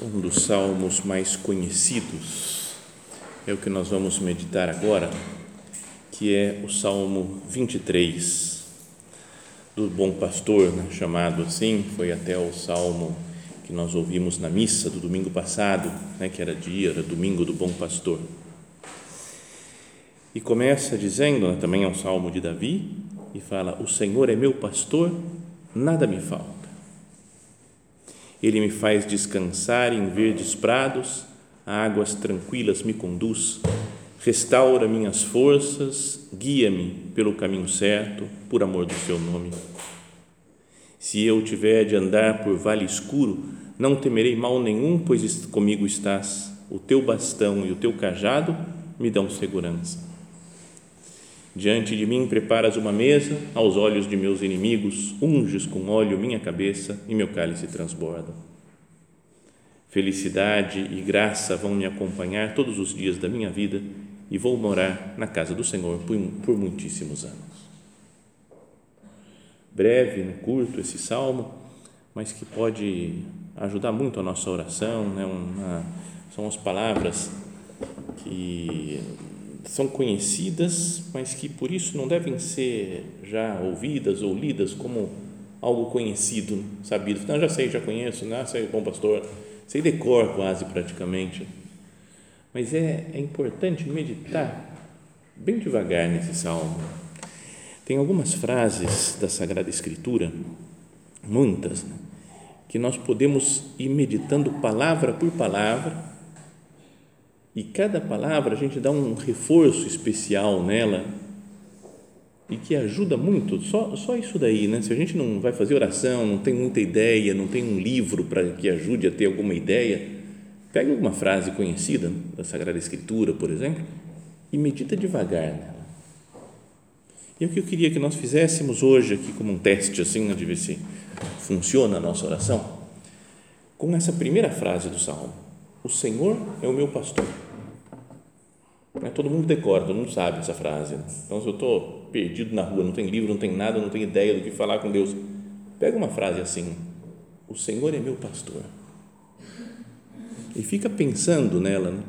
um dos salmos mais conhecidos é o que nós vamos meditar agora, que é o Salmo 23 do Bom Pastor, né, chamado assim, foi até o salmo que nós ouvimos na missa do domingo passado, né, que era dia, era domingo do Bom Pastor. E começa dizendo, né, também é um salmo de Davi, e fala: O Senhor é meu pastor, nada me falta. Ele me faz descansar em verdes prados, águas tranquilas me conduz, restaura minhas forças, guia-me pelo caminho certo, por amor do seu nome. Se eu tiver de andar por vale escuro, não temerei mal nenhum, pois comigo estás. O teu bastão e o teu cajado me dão segurança. Diante de mim preparas uma mesa, aos olhos de meus inimigos, unges com óleo minha cabeça e meu cálice transborda. Felicidade e graça vão me acompanhar todos os dias da minha vida e vou morar na casa do Senhor por, por muitíssimos anos. Breve, né, curto esse salmo, mas que pode ajudar muito a nossa oração, né? Uma, são as palavras que são conhecidas, mas que por isso não devem ser já ouvidas ou lidas como algo conhecido, sabido. Não, já sei, já conheço, né? sei bom pastor, sei decor quase praticamente. Mas é, é importante meditar bem devagar nesse salmo. Tem algumas frases da Sagrada Escritura, muitas, né? que nós podemos ir meditando palavra por palavra e cada palavra a gente dá um reforço especial nela e que ajuda muito, só, só isso daí, né? Se a gente não vai fazer oração, não tem muita ideia, não tem um livro para que ajude a ter alguma ideia, pega alguma frase conhecida da Sagrada Escritura, por exemplo, e medita devagar nela. E é o que eu queria que nós fizéssemos hoje aqui como um teste assim, né, de ver se funciona a nossa oração, com essa primeira frase do Salmo: O Senhor é o meu pastor né? Todo mundo decora, todo mundo sabe essa frase. Então, se eu estou perdido na rua, não tem livro, não tem nada, não tenho ideia do que falar com Deus, pega uma frase assim: O Senhor é meu pastor. E fica pensando nela, né?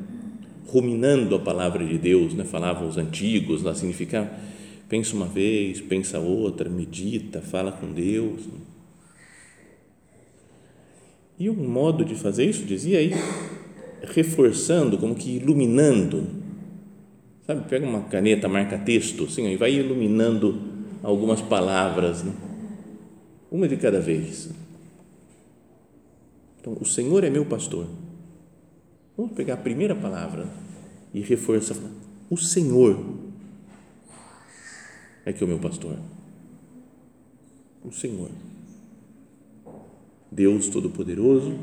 ruminando a palavra de Deus, né? falavam os antigos, lá significa pensa uma vez, pensa outra, medita, fala com Deus. E um modo de fazer isso, dizia aí, reforçando, como que iluminando Sabe, pega uma caneta, marca texto, assim, e vai iluminando algumas palavras, né? uma de cada vez. Então, o Senhor é meu pastor. Vamos pegar a primeira palavra e reforçar. O Senhor é que é o meu pastor. O Senhor. Deus Todo-Poderoso,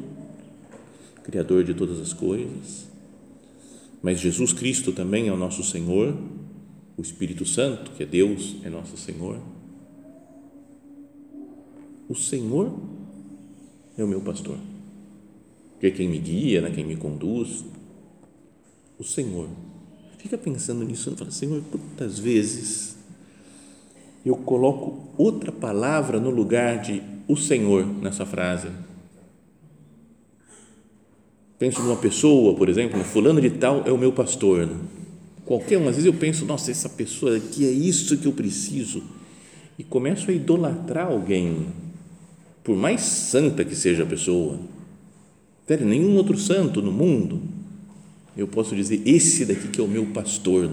Criador de todas as coisas, mas Jesus Cristo também é o nosso Senhor, o Espírito Santo, que é Deus, é nosso Senhor. O Senhor é o meu pastor, que é quem me guia, né, quem me conduz. O Senhor. Fica pensando nisso, fala, Senhor, quantas vezes eu coloco outra palavra no lugar de o Senhor nessa frase Penso numa pessoa, por exemplo, fulano de tal é o meu pastor. Né? Qualquer uma, às vezes eu penso, nossa, essa pessoa aqui é isso que eu preciso. E começo a idolatrar alguém, por mais santa que seja a pessoa. Sério, nenhum outro santo no mundo eu posso dizer esse daqui que é o meu pastor.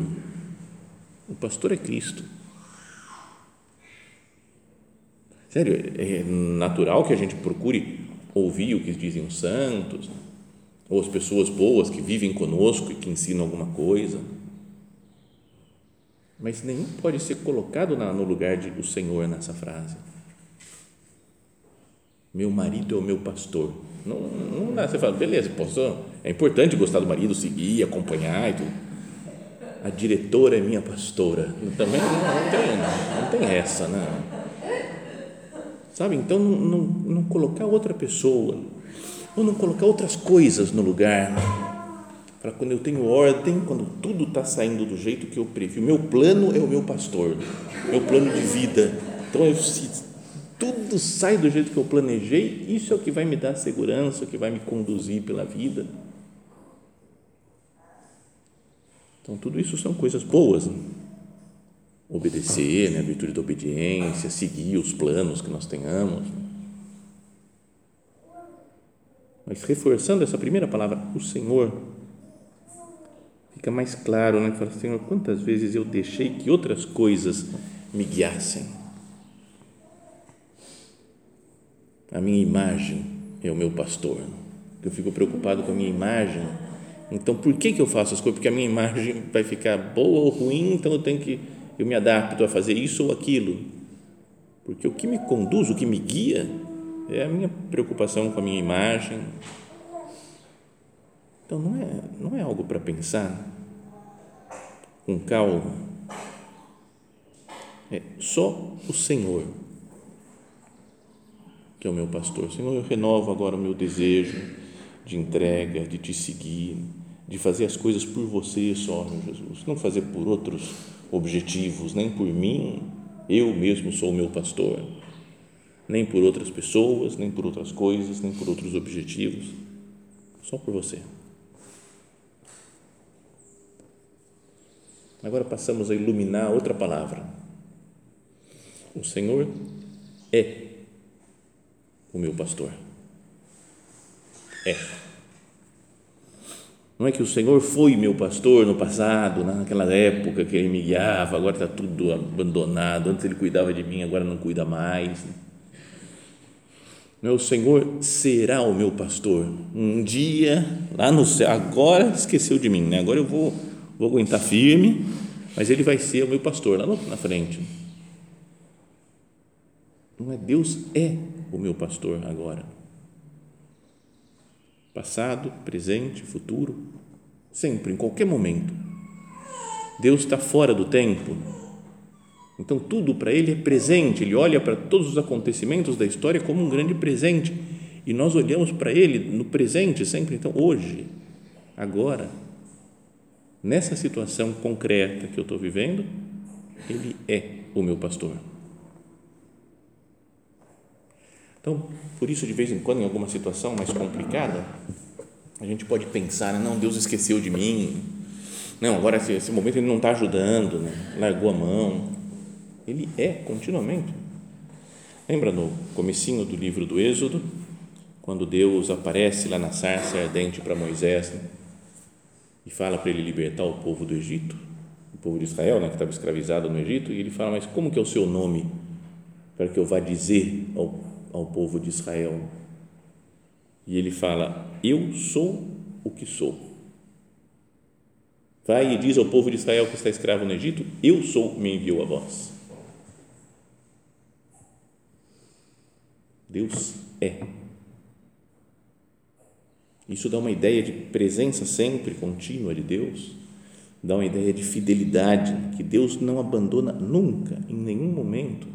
O pastor é Cristo. Sério, é natural que a gente procure ouvir o que dizem os santos, ou as pessoas boas que vivem conosco e que ensinam alguma coisa. Mas nenhum pode ser colocado no lugar de o Senhor nessa frase. Meu marido é o meu pastor. Não, não. Você fala, beleza, posso, é importante gostar do marido, seguir, acompanhar e tudo. A diretora é minha pastora. Também não, não tem, não tem essa, né? Sabe? Então, não, não colocar outra pessoa, ou não colocar outras coisas no lugar, para quando eu tenho ordem, quando tudo está saindo do jeito que eu previ. O meu plano é o meu pastor, meu plano de vida. Então, eu, se tudo sai do jeito que eu planejei, isso é o que vai me dar segurança, o que vai me conduzir pela vida. Então, tudo isso são coisas boas. Né? obedecer, né, a virtude da obediência, seguir os planos que nós tenhamos. Mas reforçando essa primeira palavra, o Senhor, fica mais claro, né? Fala, Senhor, quantas vezes eu deixei que outras coisas me guiassem? A minha imagem é o meu pastor. Eu fico preocupado com a minha imagem. Então, por que, que eu faço as coisas? Porque a minha imagem vai ficar boa ou ruim, então eu tenho que eu me adapto a fazer isso ou aquilo, porque o que me conduz, o que me guia, é a minha preocupação com a minha imagem. Então não é, não é algo para pensar com calma. É só o Senhor que é o meu pastor. Senhor, eu renovo agora o meu desejo de entrega, de te seguir, de fazer as coisas por você só, meu Jesus, não fazer por outros objetivos, nem por mim, eu mesmo sou o meu pastor, nem por outras pessoas, nem por outras coisas, nem por outros objetivos, só por você. Agora passamos a iluminar outra palavra. O Senhor é o meu pastor. É. Não é que o Senhor foi meu pastor no passado, naquela época que ele me guiava, agora está tudo abandonado. Antes ele cuidava de mim, agora não cuida mais. Não é o Senhor será o meu pastor. Um dia, lá no céu, agora esqueceu de mim, né? agora eu vou, vou aguentar firme, mas ele vai ser o meu pastor lá na frente. Não é Deus, é o meu pastor agora passado, presente, futuro, sempre, em qualquer momento. Deus está fora do tempo. Então, tudo para Ele é presente. Ele olha para todos os acontecimentos da história como um grande presente. E nós olhamos para Ele no presente sempre. Então, hoje, agora, nessa situação concreta que eu estou vivendo, Ele é o meu pastor. Então, por isso, de vez em quando, em alguma situação mais complicada, a gente pode pensar, né, não, Deus esqueceu de mim, não, agora esse, esse momento ele não está ajudando, né? largou a mão. Ele é continuamente. Lembra no comecinho do livro do Êxodo, quando Deus aparece lá na sarça ardente para Moisés né? e fala para ele libertar o povo do Egito, o povo de Israel, né, que estava escravizado no Egito, e ele fala, mas como que é o seu nome para que eu vá dizer ao ao povo de Israel. E ele fala: Eu sou o que sou. Vai e diz ao povo de Israel que está escravo no Egito: Eu sou, me enviou a vós. Deus é. Isso dá uma ideia de presença sempre contínua de Deus, dá uma ideia de fidelidade, que Deus não abandona nunca, em nenhum momento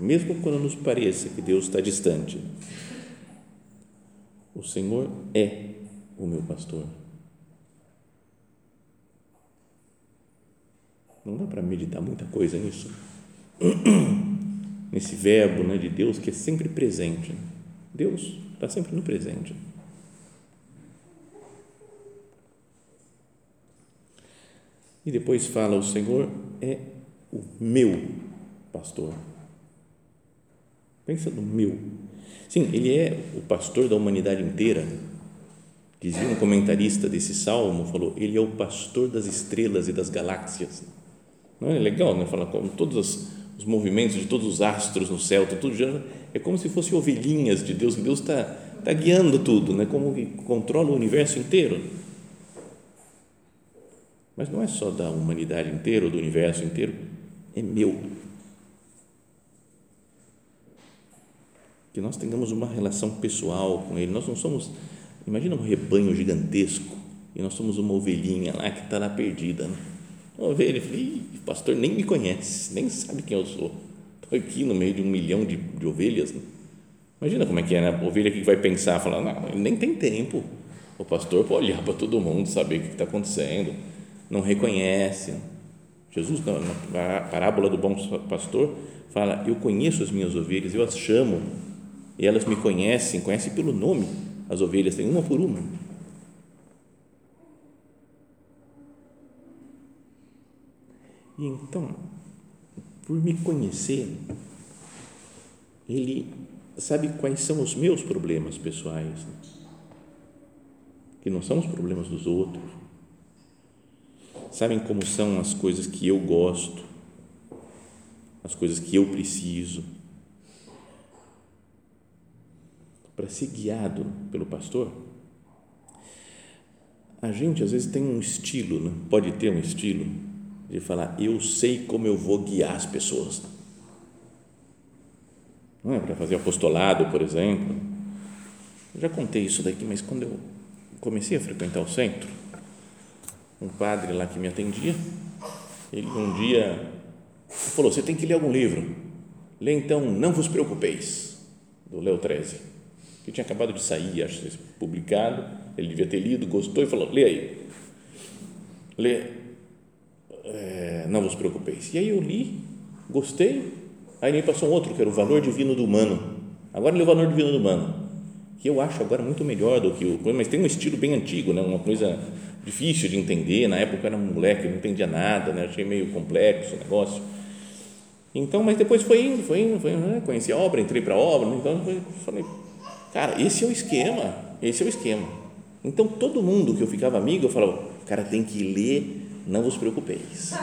mesmo quando nos pareça que Deus está distante. O Senhor é o meu pastor. Não dá para meditar muita coisa nisso. Nesse verbo né, de Deus que é sempre presente. Deus está sempre no presente. E depois fala: O Senhor é o meu pastor. Pensa no meu. Sim, ele é o pastor da humanidade inteira. Dizia um comentarista desse salmo, falou, ele é o pastor das estrelas e das galáxias. Não é legal, né? Fala com todos os, os movimentos de todos os astros no céu, tá tudo é como se fossem ovelhinhas de Deus. Deus está tá guiando tudo, né? Como que controla o universo inteiro. Mas não é só da humanidade inteira do universo inteiro, é meu. Que nós tenhamos uma relação pessoal com Ele. Nós não somos, imagina um rebanho gigantesco e nós somos uma ovelhinha lá que está lá perdida. Né? Ovelha, falei, o pastor nem me conhece, nem sabe quem eu sou. Estou aqui no meio de um milhão de, de ovelhas. Né? Imagina como é que é, né? A ovelha que vai pensar, falar, não, ele nem tem tempo. O pastor pode olhar para todo mundo, saber o que está acontecendo não reconhece. Jesus, na parábola do bom pastor, fala: Eu conheço as minhas ovelhas, eu as chamo, e elas me conhecem, conhecem pelo nome as ovelhas, uma por uma. E então, por me conhecer, ele sabe quais são os meus problemas pessoais, que não são os problemas dos outros sabem como são as coisas que eu gosto, as coisas que eu preciso. Para ser guiado pelo pastor, a gente às vezes tem um estilo, né? pode ter um estilo de falar, eu sei como eu vou guiar as pessoas. Não é para fazer apostolado, por exemplo. Eu já contei isso daqui, mas quando eu comecei a frequentar o centro, um padre lá que me atendia, ele um dia falou: Você tem que ler algum livro. Lê então Não Vos Preocupeis, do Leo 13, que tinha acabado de sair, acho que publicado. Ele devia ter lido, gostou e falou: Lê aí. Lê é, Não Vos Preocupeis. E aí eu li, gostei. Aí me passou um outro, que era o Valor Divino do Humano. Agora lê o Valor Divino do Humano, que eu acho agora muito melhor do que o. Mas tem um estilo bem antigo, né? uma coisa difícil de entender. Na época era um moleque, não entendia nada, né? achei meio complexo o negócio. Então, mas depois foi indo, foi indo, foi indo, né? conheci a obra, entrei para a obra, então foi, falei, cara, esse é o esquema, esse é o esquema. Então, todo mundo que eu ficava amigo, eu falava, cara, tem que ler, não vos preocupeis.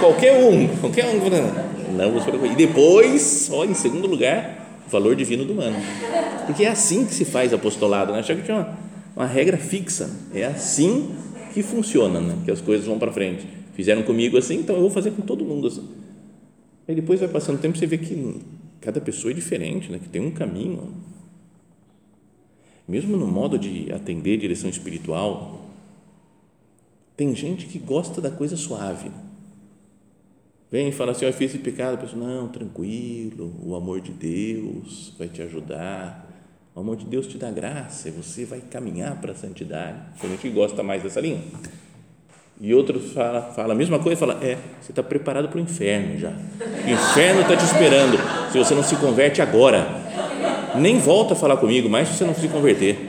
qualquer um, qualquer um, não vos preocupeis. E depois, só em segundo lugar, o valor divino do humano. Porque é assim que se faz apostolado, né? Achava que tinha uma uma regra fixa. É assim que funciona, né? que as coisas vão para frente. Fizeram comigo assim, então eu vou fazer com todo mundo assim. Aí depois vai passando o tempo, você vê que cada pessoa é diferente, né? que tem um caminho. Mesmo no modo de atender direção espiritual, tem gente que gosta da coisa suave. Vem e fala assim: eu fiz esse pecado. A pessoa, não, tranquilo, o amor de Deus vai te ajudar o amor de Deus te dá graça você vai caminhar para a santidade. Tem gente que gosta mais dessa linha. E outros fala, fala a mesma coisa e fala, é, você está preparado para o inferno já. O inferno está te esperando se você não se converte agora. Nem volta a falar comigo mais se você não se converter.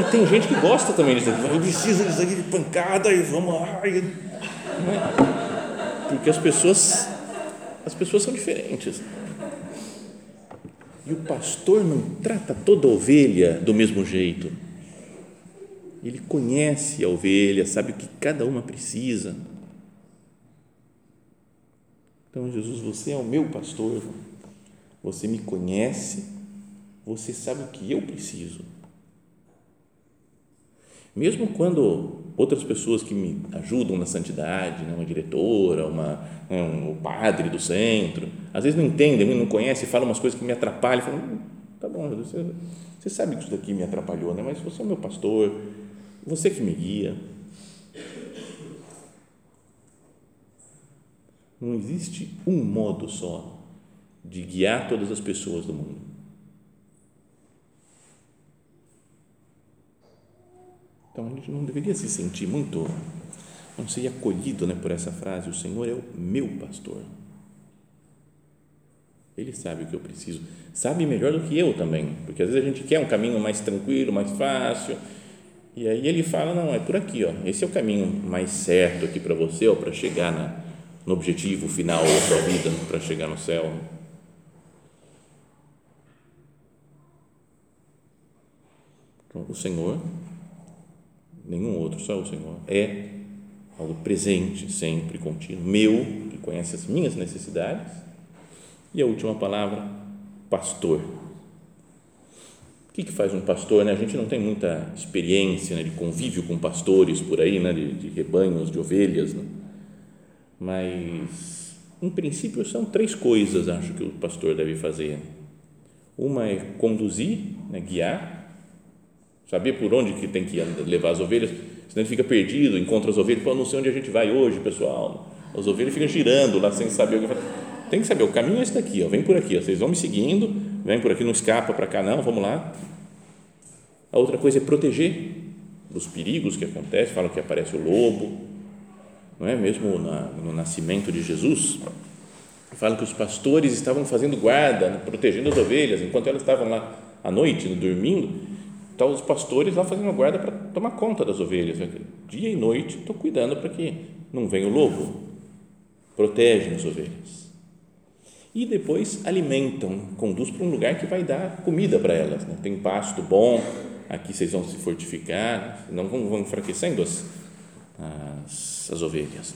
E tem gente que gosta também disso aqui. Eu preciso disso aqui de pancada e vamos lá. É? Porque as pessoas, as pessoas são diferentes. E o pastor não trata toda ovelha do mesmo jeito. Ele conhece a ovelha, sabe o que cada uma precisa. Então, Jesus, você é o meu pastor, você me conhece, você sabe o que eu preciso. Mesmo quando outras pessoas que me ajudam na santidade, né, uma diretora, uma, né, um, padre do centro, às vezes não entendem, não conhecem, falam umas coisas que me atrapalham, falam, hum, tá bom, você, você sabe que isso daqui me atrapalhou, né? mas você é meu pastor, você que me guia. Não existe um modo só de guiar todas as pessoas do mundo. Então a gente não deveria se sentir muito, não ser acolhido né, por essa frase: o Senhor é o meu pastor. Ele sabe o que eu preciso, sabe melhor do que eu também, porque às vezes a gente quer um caminho mais tranquilo, mais fácil, e aí ele fala: não, é por aqui, ó, esse é o caminho mais certo aqui para você, ou para chegar na, no objetivo final da sua vida, para chegar no céu. Então, o Senhor nenhum outro, só o Senhor, é algo presente, sempre, contínuo, meu, que conhece as minhas necessidades. E a última palavra, pastor. O que, que faz um pastor? Né? A gente não tem muita experiência né, de convívio com pastores por aí, né, de, de rebanhos, de ovelhas, né? mas, em princípio, são três coisas, acho que o pastor deve fazer. Uma é conduzir, né, guiar, saber por onde que tem que levar as ovelhas, senão ele fica perdido, encontra as ovelhas, pô, não sei onde a gente vai hoje, pessoal. As ovelhas ficam girando lá sem saber o que fazer. Tem que saber, o caminho é esse daqui, ó, vem por aqui, ó, vocês vão me seguindo, vem por aqui, não escapa para cá, não, vamos lá. A outra coisa é proteger dos perigos que acontecem, falam que aparece o lobo, não é mesmo na, no nascimento de Jesus, falam que os pastores estavam fazendo guarda, protegendo as ovelhas, enquanto elas estavam lá à noite, dormindo, estavam os pastores lá fazendo guarda para tomar conta das ovelhas. Dia e noite, estou cuidando para que não venha o lobo. Protegem as ovelhas. E depois alimentam, conduz para um lugar que vai dar comida para elas. Né? Tem pasto bom, aqui vocês vão se fortificar, não vão, vão enfraquecendo as, as, as ovelhas.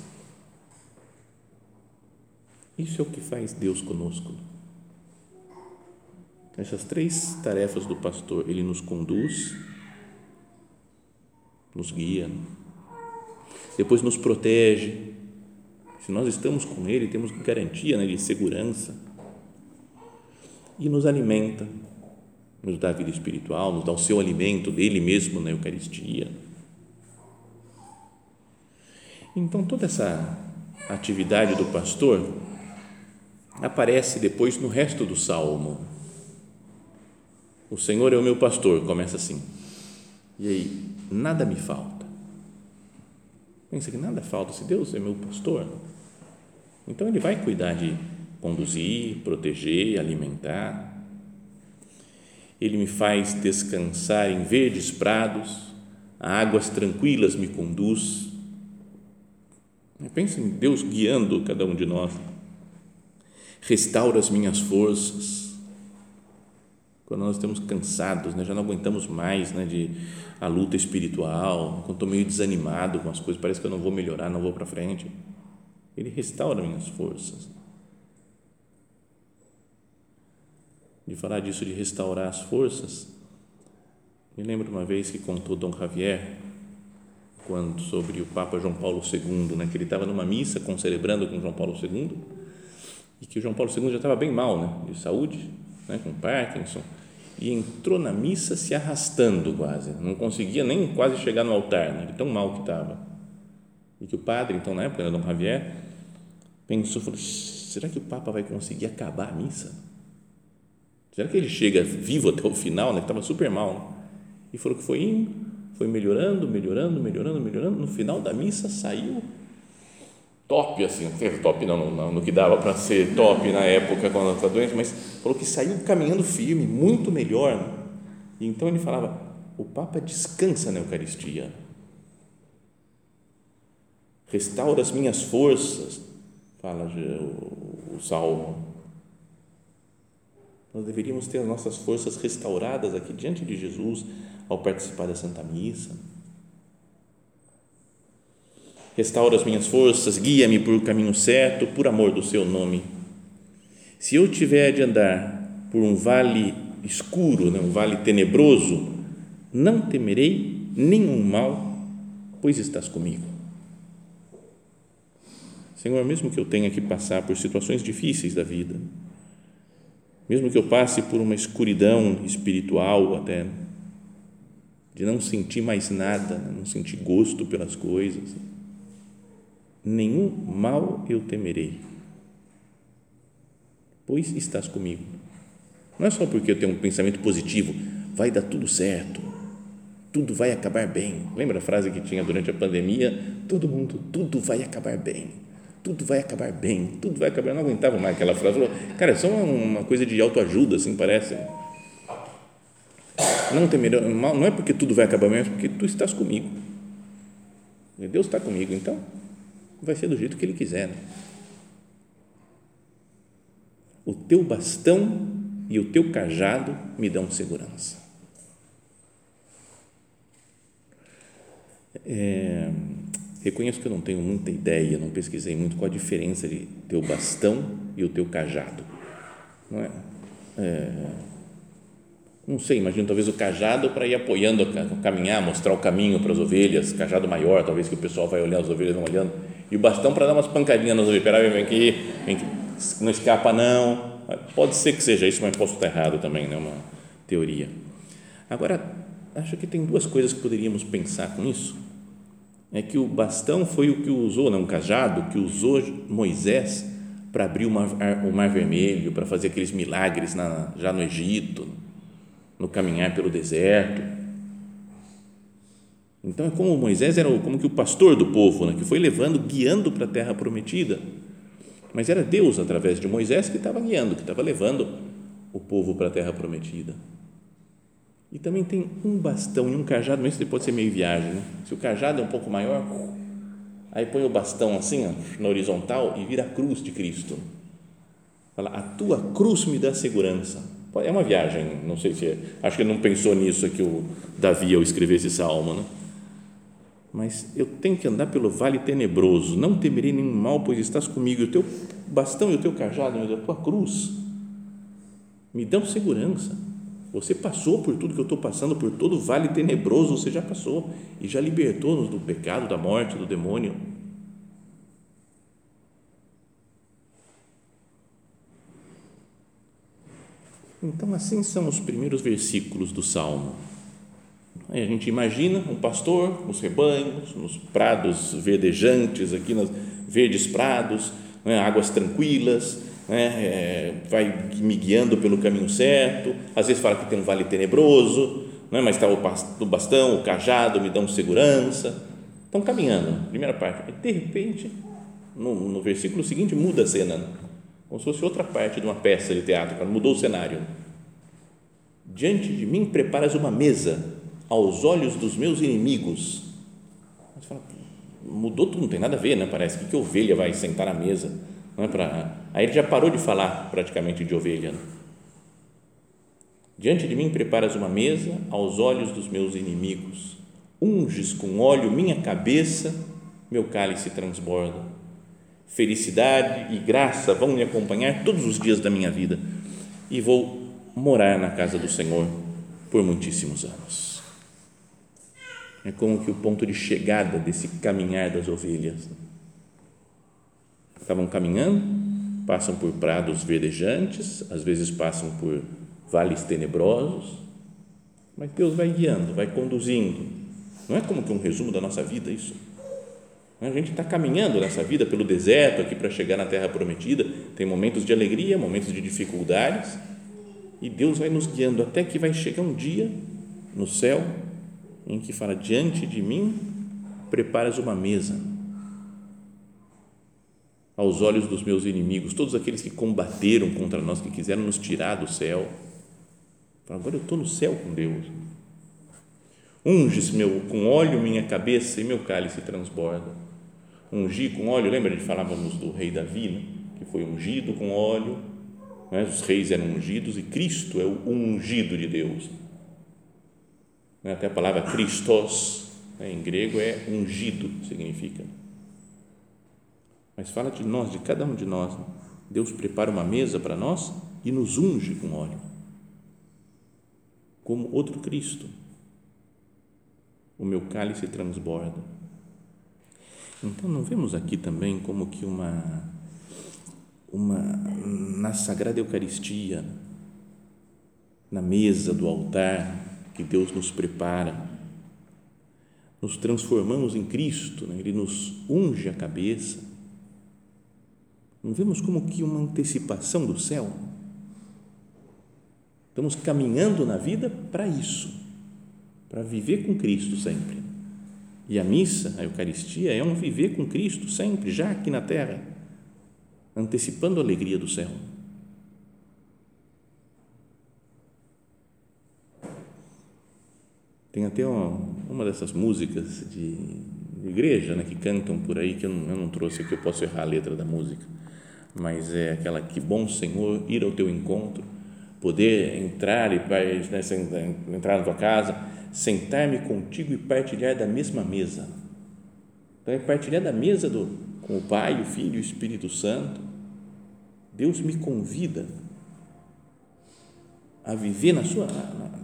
Isso é o que faz Deus conosco. Essas três tarefas do pastor, ele nos conduz, nos guia, depois nos protege. Se nós estamos com ele, temos garantia né, de segurança. E nos alimenta, nos dá vida espiritual, nos dá o seu alimento dele mesmo na Eucaristia. Então, toda essa atividade do pastor aparece depois no resto do salmo. O Senhor é o meu pastor, começa assim. E aí, nada me falta. Pensa que nada falta, se Deus é meu pastor, então Ele vai cuidar de conduzir, proteger, alimentar. Ele me faz descansar em verdes prados, a águas tranquilas me conduz. Pensa em Deus guiando cada um de nós restaura as minhas forças. Quando nós estamos cansados, né, já não aguentamos mais né, de a luta espiritual, quando estou meio desanimado com as coisas, parece que eu não vou melhorar, não vou para frente. Ele restaura minhas forças. De falar disso, de restaurar as forças, me lembro uma vez que contou Dom Javier, quando sobre o Papa João Paulo II, né, que ele estava numa missa concelebrando com João Paulo II e que o João Paulo II já estava bem mal, né, de saúde, né, com Parkinson, e entrou na missa se arrastando quase, não conseguia nem quase chegar no altar, né, tão mal que estava. E que o padre, então, na época, era Dom Javier, pensou, falou, será que o Papa vai conseguir acabar a missa? Será que ele chega vivo até o final, né, que estava super mal, né? E falou que foi indo, foi melhorando, melhorando, melhorando, melhorando, no final da missa saiu top, assim, top não, não, no que dava para ser top na época quando ela estava doente, mas falou que saiu caminhando firme, muito melhor. E então ele falava: o Papa descansa na Eucaristia, restaura as minhas forças, fala o, o Salmo. Nós deveríamos ter as nossas forças restauradas aqui diante de Jesus ao participar da Santa Missa restaura as minhas forças, guia-me por caminho certo, por amor do seu nome. Se eu tiver de andar por um vale escuro, né, um vale tenebroso, não temerei nenhum mal, pois estás comigo. Senhor, mesmo que eu tenha que passar por situações difíceis da vida, mesmo que eu passe por uma escuridão espiritual até, de não sentir mais nada, não sentir gosto pelas coisas, nenhum mal eu temerei, pois estás comigo. Não é só porque eu tenho um pensamento positivo, vai dar tudo certo, tudo vai acabar bem. Lembra a frase que tinha durante a pandemia? Todo mundo, tudo vai acabar bem, tudo vai acabar bem, tudo vai acabar. Eu não aguentava mais aquela frase. Falou, cara, é só uma coisa de autoajuda, assim parece. Não temerei mal, não é porque tudo vai acabar bem, é porque tu estás comigo. Deus está comigo, então vai ser do jeito que ele quiser. Né? O teu bastão e o teu cajado me dão segurança. é, reconheço que eu não tenho muita ideia, não pesquisei muito qual a diferença de teu bastão e o teu cajado. Não é? é não sei, imagino talvez o cajado para ir apoiando, caminhar, mostrar o caminho para as ovelhas, cajado maior, talvez que o pessoal vai olhando, as ovelhas vão olhando, e o bastão para dar umas pancadinhas nas ovelhas, peraí, vem aqui, vem aqui, não escapa não, pode ser que seja isso, mas posso estar errado também, né, uma teoria. Agora, acho que tem duas coisas que poderíamos pensar com isso, é que o bastão foi o que usou, não, um cajado, que usou Moisés para abrir o mar, o mar Vermelho, para fazer aqueles milagres na, já no Egito, no caminhar pelo deserto. Então é como Moisés era como que o pastor do povo, né, que foi levando, guiando para a terra prometida. Mas era Deus através de Moisés que estava guiando, que estava levando o povo para a terra prometida. E também tem um bastão e um cajado, mas isso pode ser meio viagem. Né? Se o cajado é um pouco maior, aí põe o bastão assim, ó, na horizontal e vira a cruz de Cristo. Fala, a tua cruz me dá segurança é uma viagem, não sei se é, acho que ele não pensou nisso que o Davi ao escrever esse salmo, né? Mas eu tenho que andar pelo vale tenebroso, não temerei nenhum mal, pois estás comigo, e o teu bastão e o teu cajado, a tua cruz, me dão segurança. Você passou por tudo que eu estou passando, por todo o vale tenebroso, você já passou e já libertou-nos do pecado, da morte, do demônio Então, assim são os primeiros versículos do Salmo. Aí a gente imagina um pastor nos rebanhos, nos prados verdejantes, aqui nos verdes prados, né, águas tranquilas, né, é, vai me guiando pelo caminho certo. Às vezes fala que tem um vale tenebroso, né, mas está o bastão, o cajado me dão segurança. Estão caminhando, primeira parte. E de repente, no, no versículo seguinte, muda a cena como se fosse outra parte de uma peça de teatro, mudou o cenário. Diante de mim preparas uma mesa aos olhos dos meus inimigos. Você fala, mudou tudo, não tem nada a ver, né? Parece que, que ovelha vai sentar na mesa. Não é pra... Aí ele já parou de falar praticamente de ovelha. Né? Diante de mim preparas uma mesa aos olhos dos meus inimigos. Unges com óleo minha cabeça, meu cálice transborda felicidade e graça vão me acompanhar todos os dias da minha vida e vou morar na casa do Senhor por muitíssimos anos. É como que o ponto de chegada desse caminhar das ovelhas. Estavam caminhando, passam por prados verdejantes, às vezes passam por vales tenebrosos, mas Deus vai guiando, vai conduzindo. Não é como que um resumo da nossa vida isso? A gente está caminhando nessa vida pelo deserto aqui para chegar na terra prometida. Tem momentos de alegria, momentos de dificuldades. E Deus vai nos guiando até que vai chegar um dia no céu em que fala: Diante de mim preparas uma mesa aos olhos dos meus inimigos, todos aqueles que combateram contra nós, que quiseram nos tirar do céu. Agora eu estou no céu com Deus. Unges meu com óleo minha cabeça e meu cálice transborda ungir com óleo, lembra? Gente falávamos do rei Davi, né? que foi ungido com óleo, né? os reis eram ungidos e Cristo é o ungido de Deus. Né? Até a palavra Christos, né? em grego, é ungido, significa. Mas fala de nós, de cada um de nós. Né? Deus prepara uma mesa para nós e nos unge com óleo, como outro Cristo. O meu cálice transborda então, não vemos aqui também como que uma, uma na Sagrada Eucaristia, na mesa do altar que Deus nos prepara, nos transformamos em Cristo, né? Ele nos unge a cabeça. Não vemos como que uma antecipação do céu? Estamos caminhando na vida para isso, para viver com Cristo sempre. E a missa, a Eucaristia, é um viver com Cristo sempre, já aqui na terra, antecipando a alegria do céu. Tem até uma, uma dessas músicas de, de igreja né, que cantam por aí, que eu não, eu não trouxe aqui, eu posso errar a letra da música, mas é aquela que bom Senhor ir ao teu encontro, poder entrar e né, entrar na tua casa sentar-me contigo e partilhar da mesma mesa. Então, é partilhar da mesa do, com o Pai, o Filho e o Espírito Santo. Deus me convida a viver na sua,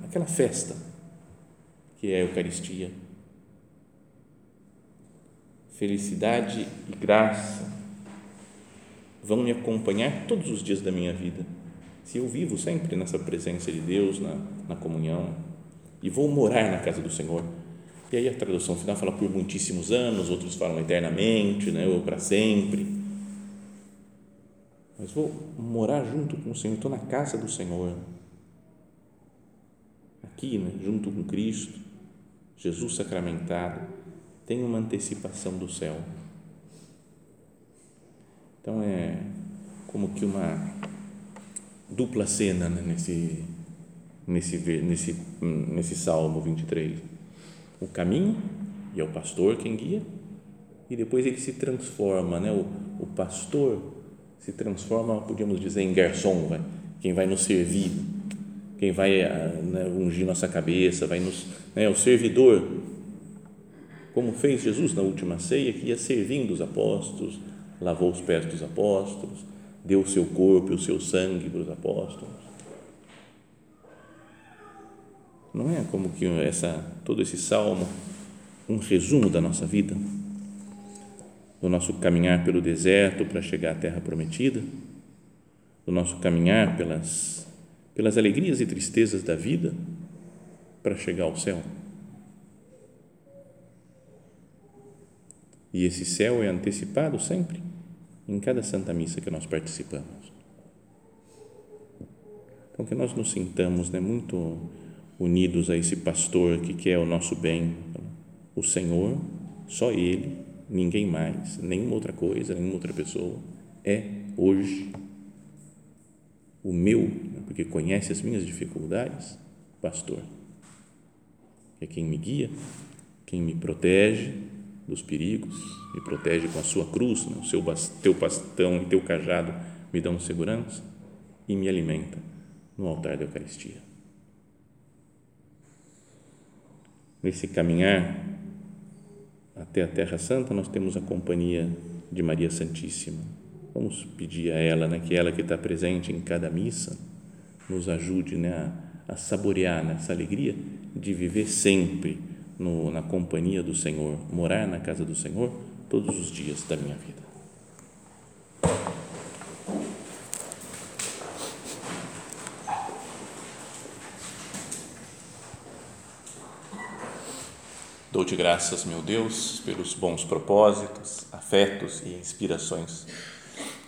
naquela festa que é a Eucaristia. Felicidade e graça vão me acompanhar todos os dias da minha vida. Se eu vivo sempre nessa presença de Deus, na, na comunhão, e vou morar na casa do Senhor. E aí a tradução final fala por muitíssimos anos, outros falam eternamente, né, ou para sempre. Mas vou morar junto com o Senhor, estou na casa do Senhor. Aqui, né, junto com Cristo, Jesus sacramentado, tem uma antecipação do céu. Então é como que uma dupla cena né, nesse, nesse, nesse, nesse Salmo 23. O caminho, e é o pastor quem guia, e depois ele se transforma, né? o, o pastor se transforma, podíamos dizer, em garçom, vai? quem vai nos servir, quem vai ah, né, ungir nossa cabeça, vai nos, né, o servidor, como fez Jesus na última ceia, que ia servindo os apóstolos, lavou os pés dos apóstolos, deu o seu corpo e o seu sangue para os apóstolos. Não é como que essa, todo esse salmo um resumo da nossa vida, do nosso caminhar pelo deserto para chegar à terra prometida, do nosso caminhar pelas, pelas alegrias e tristezas da vida para chegar ao céu. E esse céu é antecipado sempre em cada Santa Missa que nós participamos. Então, que nós nos sintamos né, muito unidos a esse pastor que quer o nosso bem, o Senhor, só Ele, ninguém mais, nenhuma outra coisa, nenhuma outra pessoa, é hoje o meu, né, porque conhece as minhas dificuldades, pastor. É quem me guia, quem me protege dos perigos, me protege com a sua cruz, né? o seu teu bastão e teu cajado me dão segurança e me alimenta no altar da Eucaristia. Nesse caminhar até a Terra Santa, nós temos a companhia de Maria Santíssima. Vamos pedir a ela, né, que ela que está presente em cada missa, nos ajude né, a, a saborear né, essa alegria de viver sempre no, na companhia do Senhor, morar na casa do Senhor todos os dias da minha vida. Dou-te graças, meu Deus, pelos bons propósitos, afetos e inspirações